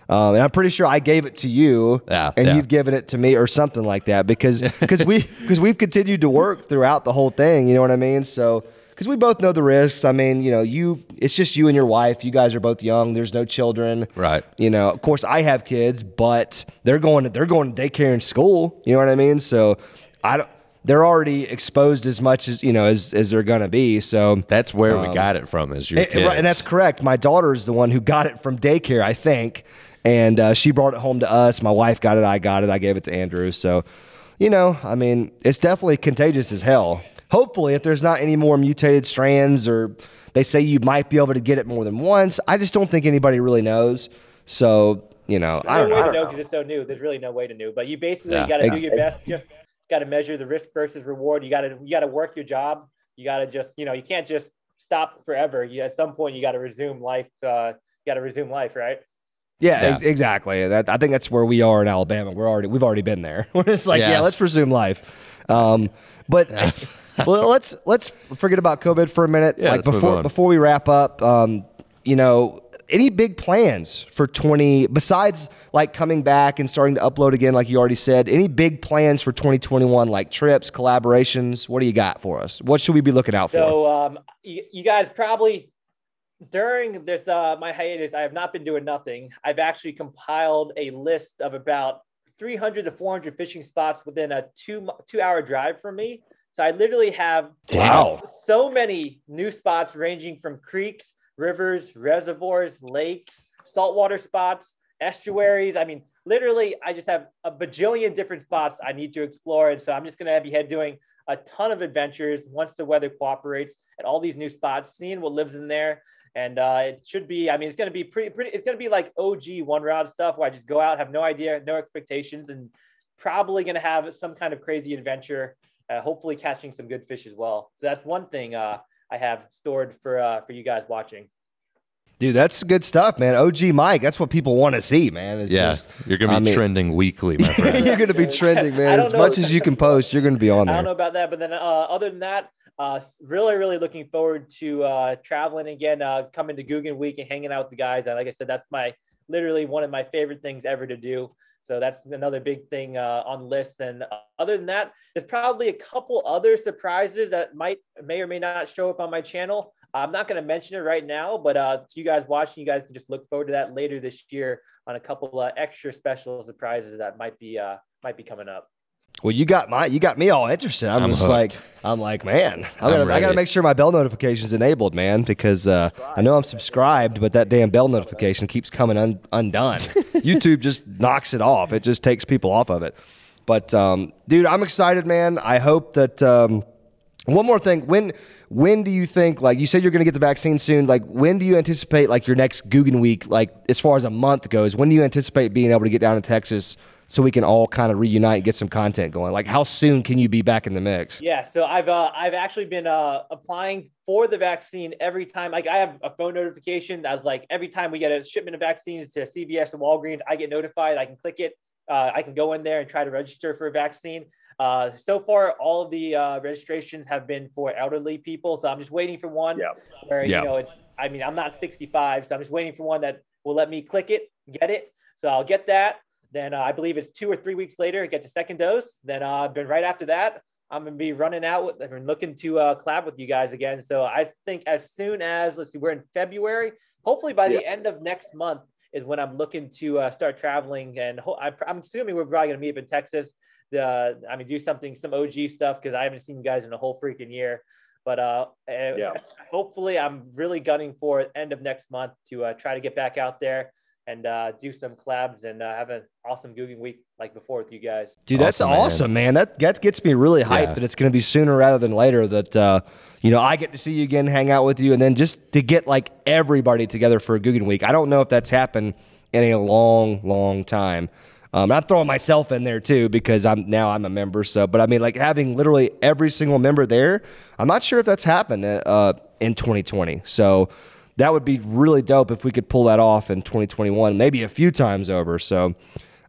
um, and I'm pretty sure I gave it to you, Yeah, and yeah. you've given it to me or something like that because because we because we've continued to work throughout the whole thing. You know what I mean? So. Because we both know the risks. I mean, you know, you it's just you and your wife. You guys are both young. There's no children. Right. You know, of course I have kids, but they're going to they're going to daycare and school. You know what I mean? So I don't they're already exposed as much as you know as as they're gonna be. So That's where we got it from. Is your right, and that's correct. My daughter is the one who got it from daycare, I think, and uh, she brought it home to us. My wife got it. I got it. I gave it to Andrew. So, you know, I mean, it's definitely contagious as hell. Hopefully, if there's not any more mutated strands, or they say you might be able to get it more than once, I just don't think anybody really knows. So, you know, I don't no way know. to know because it's so new. There's really no way to know. But you basically Yeah. got to do your best. Just got to measure the risk versus reward. You got to you got to work your job. You got to just you know you can't just stop forever. You at some point you got to resume life. Uh, you got to resume life, right? Yeah, Yeah. Ex- exactly. That, I think that's where we are in Alabama. We're already we've already been there. We're just like, yeah, Yeah. let's resume life. Um, but well, let's let's forget about COVID for a minute. Yeah, like let's move before on. before we wrap up, um, you know, any big plans for twenty besides like coming back and starting to upload again, like you already said? Any big plans for twenty twenty one, like trips, collaborations? What do you got for us? What should we be looking out for? So um, you, you guys probably during this uh, my hiatus, I have not been doing nothing. I've actually compiled a list of about 300 to 400 fishing spots within a two two hour drive from me. So I literally have Wow. so many new spots ranging from creeks, rivers, reservoirs, lakes, saltwater spots, estuaries. I mean, literally, I just have a bajillion different spots I need to explore. And so I'm just going to be head doing a ton of adventures once the weather cooperates at all these new spots, seeing what lives in there. And uh, it should be, I mean, it's going to be pretty, pretty, it's going to be like OG one round stuff where I just go out, have no idea, no expectations, and probably going to have some kind of crazy adventure, uh, hopefully catching some good fish as well. So that's one thing uh, I have stored for, uh, for you guys watching. Dude, that's good stuff, man. OG Mike, that's what people want to see, man. It's yeah, just- you're gonna be I mean- trending weekly, my friend. you're going to be trending, man. As know. much as you can post, you're going to be on there. I don't know about that, but then uh, other than that, uh, really, really looking forward to uh, traveling again, uh, coming to Googan Week and hanging out with the guys. And like I said, that's my literally one of my favorite things ever to do. So that's another big thing uh, on the list. And uh, other than that, there's probably a couple other surprises that might may or may not show up on my channel. I'm not going to mention it right now, but uh, to you guys watching, you guys can just look forward to that later this year on a couple uh, extra special surprises that might be uh, might be coming up. Well, you got my, you got me all interested. I'm, I'm just hooked. like, I'm like, man, I I'm gotta, I gotta make sure my bell notifications enabled, man, because uh, I know I'm subscribed, but that damn bell notification keeps coming un- undone. YouTube just knocks it off. It just takes people off of it. But um, dude, I'm excited, man. I hope that. Um, one more thing. When when do you think like you said you're going to get the vaccine soon? Like when do you anticipate like your next Googan week? Like as far as a month goes, when do you anticipate being able to get down to Texas so we can all kind of reunite and get some content going? Like how soon can you be back in the mix? Yeah, so I've uh, I've actually been uh, applying for the vaccine every time. Like I have a phone notification. I was like every time we get a shipment of vaccines to CVS and Walgreens, I get notified. I can click it. Uh, I can go in there and try to register for a vaccine. Uh, so far, all of the uh, registrations have been for elderly people. So I'm just waiting for one Yeah. where Yeah. you know it's. I mean, I'm not 65, so I'm just waiting for one that will let me click it, get it. So I'll get that. Then uh, I believe it's two or three weeks later, get the second dose. Then uh, then right after that, I'm gonna be running out with and looking to uh, collab with you guys again. So I think as soon as let's see, we're in February. Hopefully by the end of next month is when I'm looking to uh, start traveling, and ho- I, I'm assuming we're probably gonna meet up in Texas. The I mean, do something some OG stuff because I haven't seen you guys in a whole freaking year. But uh, uh, Yeah. hopefully, I'm really gunning for end of next month to uh, try to get back out there and uh, do some collabs and uh, have an awesome Googan week like before with you guys. Dude, that's Awesome, man. awesome, man. That that gets me really hyped Yeah. that it's going to be sooner rather than later. That uh, you know I get to see you again, hang out with you, and then just to get like everybody together for a Googan week. I don't know if that's happened in a long, long time. Um, I'm throwing myself in there too because I'm now I'm a member. So, but I mean, like having literally every single member there, I'm not sure if that's happened uh, in 2020. So that would be really dope if we could pull that off in 2021, maybe a few times over. So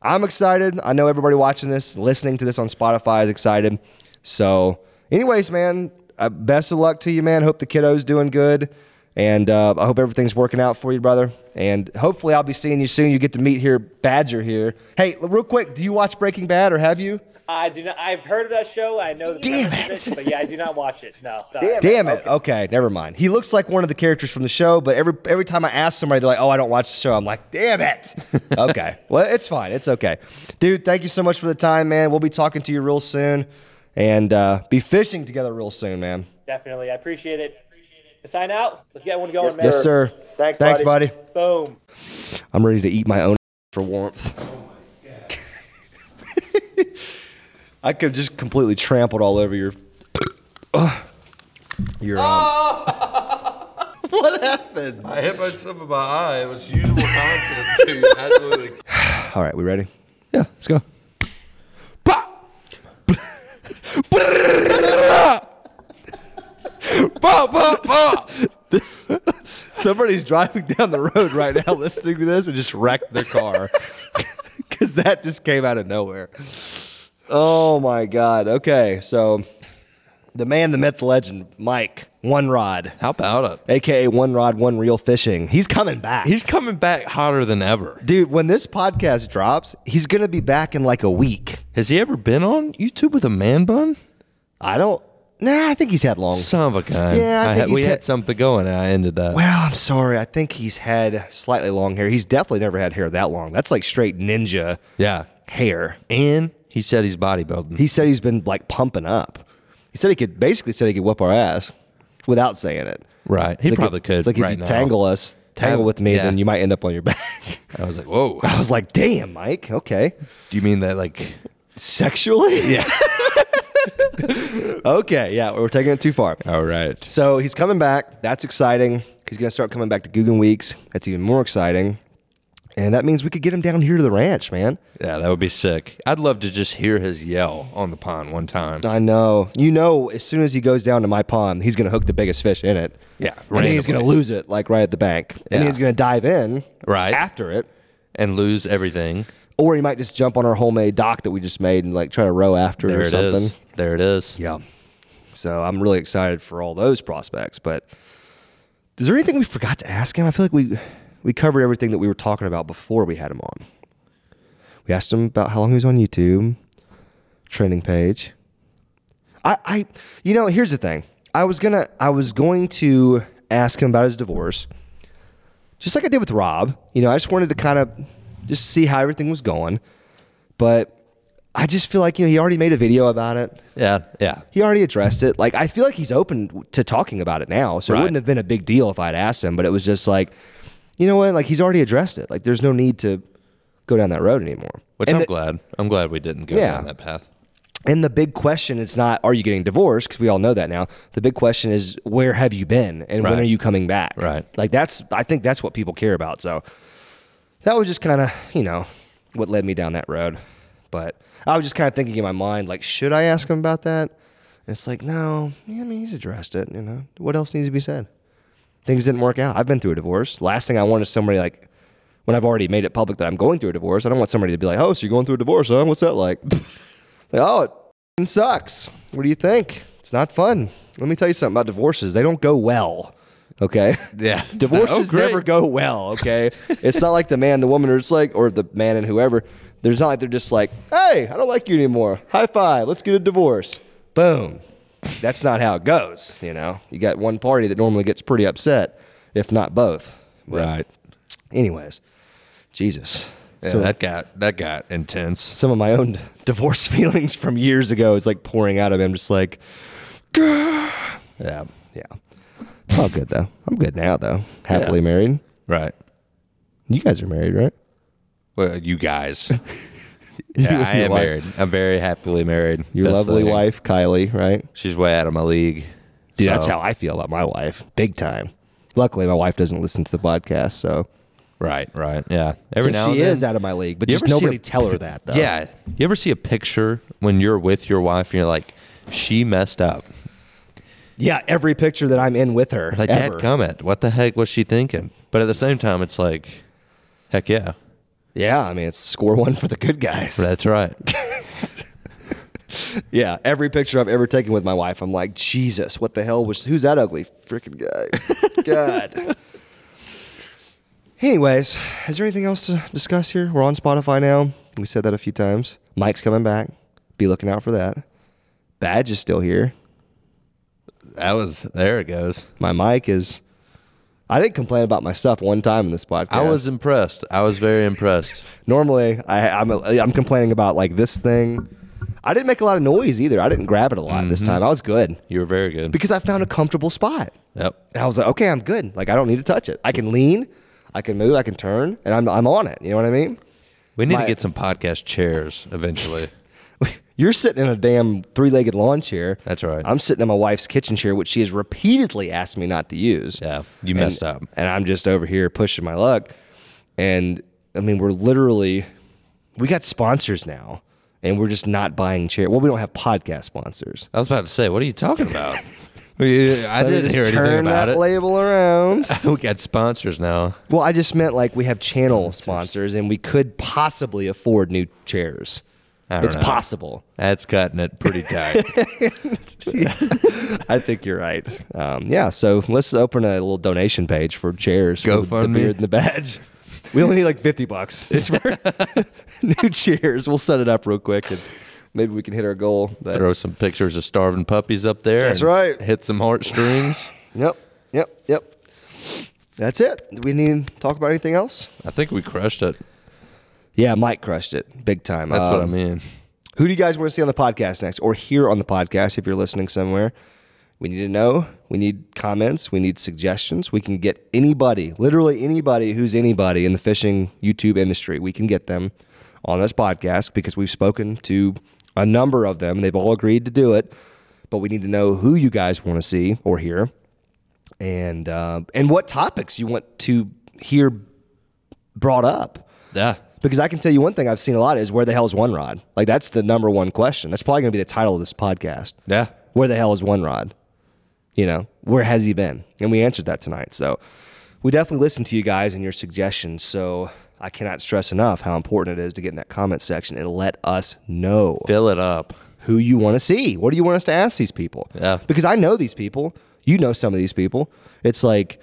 I'm excited. I know everybody watching this, listening to this on Spotify is excited. So, anyways, man, uh, best of luck to you, man. Hope the kiddo's doing good. And uh, I hope everything's working out for you, brother. And hopefully, I'll be seeing you soon. You get to meet here, Badger here. Hey, real quick, do you watch Breaking Bad or have you? I do not. I've heard of that show. I know the Damn premise of it. but yeah, I do not watch it. No, sorry. Damn it. Okay. never mind. He looks like one of the characters from the show, but every every time I ask somebody, they're like, "Oh, I don't watch the show." I'm like, "Damn it." okay. Well, it's fine. It's okay, dude. Thank you so much for the time, man. We'll be talking to you real soon, and uh, be fishing together real soon, man. Definitely, I appreciate it. To sign out, let's get one going, man. Yes, sir. Thanks, Thanks, buddy. buddy. Boom. I'm ready to eat my own for warmth. I could have just completely trampled all over your. your. Um, what happened? I hit myself in my eye. It was usable content, dude. Absolutely. All right, we ready? Yeah, let's go. This- somebody's driving down the road right now listening to this and just wrecked their car because that just came out of nowhere. Oh my God. Okay, so the man, the myth, the legend, Mike One Rod, How about it? aka One Rod, One Reel Fishing. He's coming back. He's coming back hotter than ever. Dude, when this podcast drops, he's going to be back in like a week. Has he ever been on YouTube with a man bun? I don't. Nah, I think he's had long. Son of a gun. Yeah, I think had, we had had- something going, and I ended that. Well, I'm sorry. I think he's had slightly long hair. He's definitely never had hair that long. That's like straight ninja yeah, hair. and he said he's bodybuilding. He said he's been like pumping up. He said he could basically said he could whip our ass without saying it. right, he like probably could. It's like right if you now. tangle us, tangle with me, yeah. then you might end up on your back. I was like, whoa. I was like, damn, Mike. Okay. Do you mean that like? Sexually? Yeah. okay. Yeah, we're taking it too far. All right. So he's coming back. That's exciting. He's going to start coming back to Googan Weeks. That's even more exciting. And that means we could get him down here to the ranch, man. Yeah, that would be sick. I'd love to just hear his yell on the pond one time. I know. You know, as soon as he goes down to my pond, he's going to hook the biggest fish in it. Yeah, And then he's going to lose it, like right at the bank. And Yeah. he's going to dive in Right. after it. and lose everything. Or he might just jump on our homemade dock that we just made and like try to row after it There or it something. is. There it is. Yeah. So I'm really excited for all those prospects. But is there anything we forgot to ask him? I feel like we we covered everything that we were talking about before we had him on. We asked him about how long he was on YouTube, trending page. I, I you know, here's the thing. I was gonna I was going to ask him about his divorce. Just like I did with Rob. You know, I just wanted to kind of just see how everything was going. But I just feel like, you know, he already made a video about it Yeah, yeah. he already addressed it. Like I feel like he's open to talking about it now. So Right. it wouldn't have been a big deal if I'd asked him, but it was just like, you know what? Like he's already addressed it. Like there's no need to go down that road anymore. Which and I'm the, glad. I'm glad we didn't go Yeah. down that path. And the big question is not are you getting divorced because we all know that now. The big question is where have you been and when are you coming back? Right. Like that's I think that's what people care about. So that was just kind of, you know, what led me down that road. But I was just kind of thinking in my mind like should I ask him about that? And it's like, no, yeah, I mean, he's addressed it, you know. What else needs to be said? Things didn't work out. I've been through a divorce. Last thing I want is somebody like when I've already made it public that I'm going through a divorce, I don't want somebody to be like, "Oh, so you're going through a divorce, huh? What's that like?" like, "Oh, it sucks." What do you think? It's not fun. Let me tell you something about divorces. They don't go well. Okay. Yeah. Divorces Oh, never go well. Okay. it's not like the man, the woman, or it's like, or the man and whoever. There's not like they're just like, "Hey, I don't like you anymore. High five. Let's get a divorce." Boom. That's not how it goes. You know, you got one party that normally gets pretty upset, if not both. But Right. Anyways, Jesus. Yeah, so that got that got intense. some of my own divorce feelings from years ago is like pouring out of me. I'm just like, Yeah. yeah. It's all good though. I'm good now though. Happily Yeah. married. Right. You guys are married, right? Well, you guys. yeah, I am wife. married. I'm very happily married. Your Best lovely thing. wife, Kylie, right? She's way out of my league. Dude, that's how I feel about my wife. Big time. Luckily, my wife doesn't listen to the podcast, so Right, right. Yeah. Every So now she is out of my league, but You just nobody a- tell her that though. Yeah. You ever see a picture when you're with your wife and you're like, she messed up? yeah. Every picture that I'm in with her, Like, ever. Dad, comment. What the heck was she thinking? But at the same time, it's like, heck yeah. Yeah, I mean it's score one for the good guys. That's right. Yeah, every picture I've ever taken with my wife, I'm like, Jesus, what the hell was? Who's that ugly freaking guy? God. Anyways, is there anything else to discuss here? We're on Spotify now. We said that a few times. Mike's coming back. Be looking out for that. Badge is still here. that was, there it goes. My mic is. I didn't complain about my stuff one time in this podcast. I was impressed. I was very impressed. normally I, I'm I'm complaining about like this thing. I didn't make a lot of noise either. I didn't grab it a lot this mm-hmm. time. I was good You were very good. because I found a comfortable spot. Yep. And I was like, okay, I'm good. Like I don't need to touch it. I can lean, I can move, I can turn, and I'm I'm on it. You know what I mean? We need My- to get some podcast chairs eventually. You're sitting in a damn three-legged lawn chair. That's right. I'm sitting in my wife's kitchen chair, which she has repeatedly asked me not to use. Yeah, you And- messed up. And I'm just over here pushing my luck. And I mean, we're literally we got sponsors now, and we're just not buying chairs. Well, we don't have podcast sponsors. I was about to say, what are you talking about? I didn't hear anything turn about that it. label around. we got sponsors now. well, I just meant like we have channel sponsors, and we could possibly afford new chairs. It's know. possible. That's cutting it pretty tight. I think you're right. Um, yeah, so let's open a little donation page for chairs. for the, the beard and the badge. We only need like fifty bucks. It's for new chairs. We'll set it up real quick and maybe we can hit our goal. But Throw some pictures of starving puppies up there. That's right. Hit some heartstrings. yep, yep, yep. That's it. Do we need to talk about anything else? I think we crushed it. Yeah, Mike crushed it big time. That's what I Um, mean. Who do you guys want to see on the podcast next or hear on the podcast if you're listening somewhere? We need to know. We need comments. We need suggestions. We can get anybody, literally anybody who's anybody in the fishing YouTube industry. We can get them on this podcast because we've spoken to a number of them. They've all agreed to do it, but we need to know who you guys want to see or hear, and uh, and what topics you want to hear brought up. Yeah. Because I can tell you one thing I've seen a lot is where the hell is One Rod? Like that's the number one question. That's probably going to be the title of this podcast. Yeah. Where the hell is One Rod? You know, where has he been? And we answered that tonight. So we definitely listen to you guys and your suggestions. So I cannot stress enough how important it is to get in that comment section and let us know Fill it up. who you want to see. What do you want us to ask these people? Yeah. Because I know these people. You know some of these people. It's like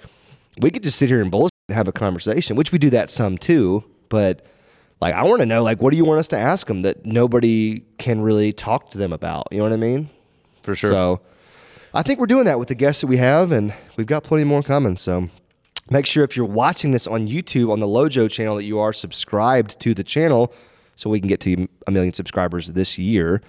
we could just sit here and bullshit and have a conversation, which we do that some too. But like, I want to know, like, what do you want us to ask them that nobody can really talk to them about? You know what I mean? For sure. So I think we're doing that with the guests that we have, and we've got plenty more coming. So make sure if you're watching this on YouTube on the Lojo channel that you are subscribed to the channel so we can get to a million subscribers this year.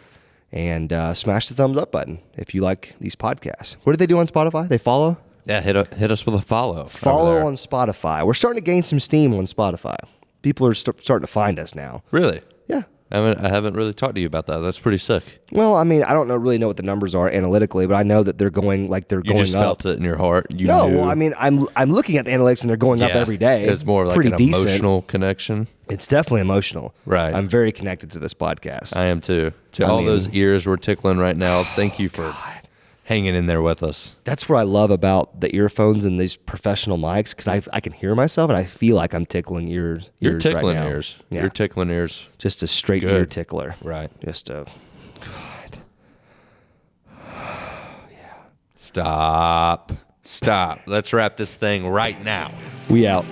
And uh, smash the thumbs up button if you like these podcasts. What do they do on Spotify? They follow? yeah, hit, hit us with a follow. Follow on Spotify. We're starting to gain some steam on Spotify. People are st- starting to find us now. Really? Yeah. I haven't, I haven't really talked to you about that. That's pretty sick. Well, I mean, I don't know really know what the numbers are analytically, but I know that they're going like they're You going just up. felt it in your heart. You No, knew. well, I mean, I'm I'm looking at the analytics and they're going up Yeah. every day. It's more like pretty an decent. emotional connection. It's definitely emotional. Right. I'm very connected to this podcast. I am too. To all mean- those ears we're tickling right now, thank you for hanging in there with us. That's what I love about the earphones and these professional mics because I I can hear myself and I feel like I'm tickling ears. You're ears right tickling now. ears. Yeah. You're tickling ears. just a straight Good. ear tickler. Right. Just a. God. yeah. Stop. Stop. Let's wrap this thing right now. We out.